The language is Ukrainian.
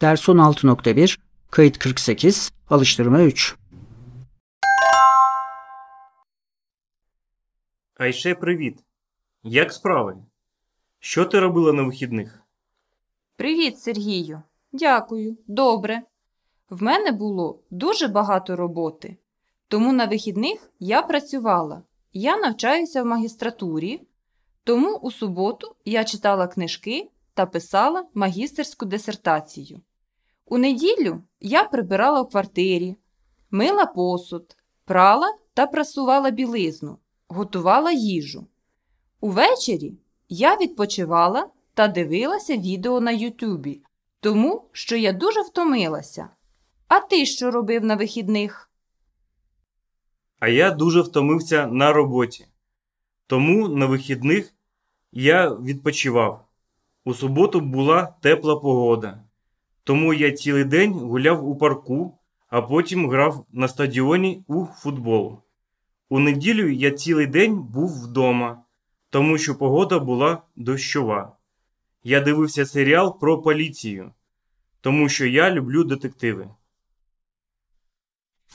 Ders 16.1, kayıt 48, alıştırma 3. Айше, привіт. Як справи? Що ти робила на вихідних? Привіт, Сергію. Дякую. Добре. В мене було дуже багато роботи. Тому на вихідних я працювала. Я навчаюся в магістратурі, тому у суботу я читала книжки та писала магістерську дисертацію. У неділю я прибирала в квартирі, мила посуд, прала та прасувала білизну, готувала їжу. Увечері я відпочивала та дивилася відео на Ютубі, тому що я дуже втомилася. А ти що робив на вихідних? А я дуже втомився на роботі. Тому на вихідних я відпочивав. У суботу була тепла погода. Тому я цілий день гуляв у парку, а потім грав на стадіоні у футбол. У неділю я цілий день був вдома, тому що погода була дощова. Я дивився серіал про поліцію, тому що я люблю детективи.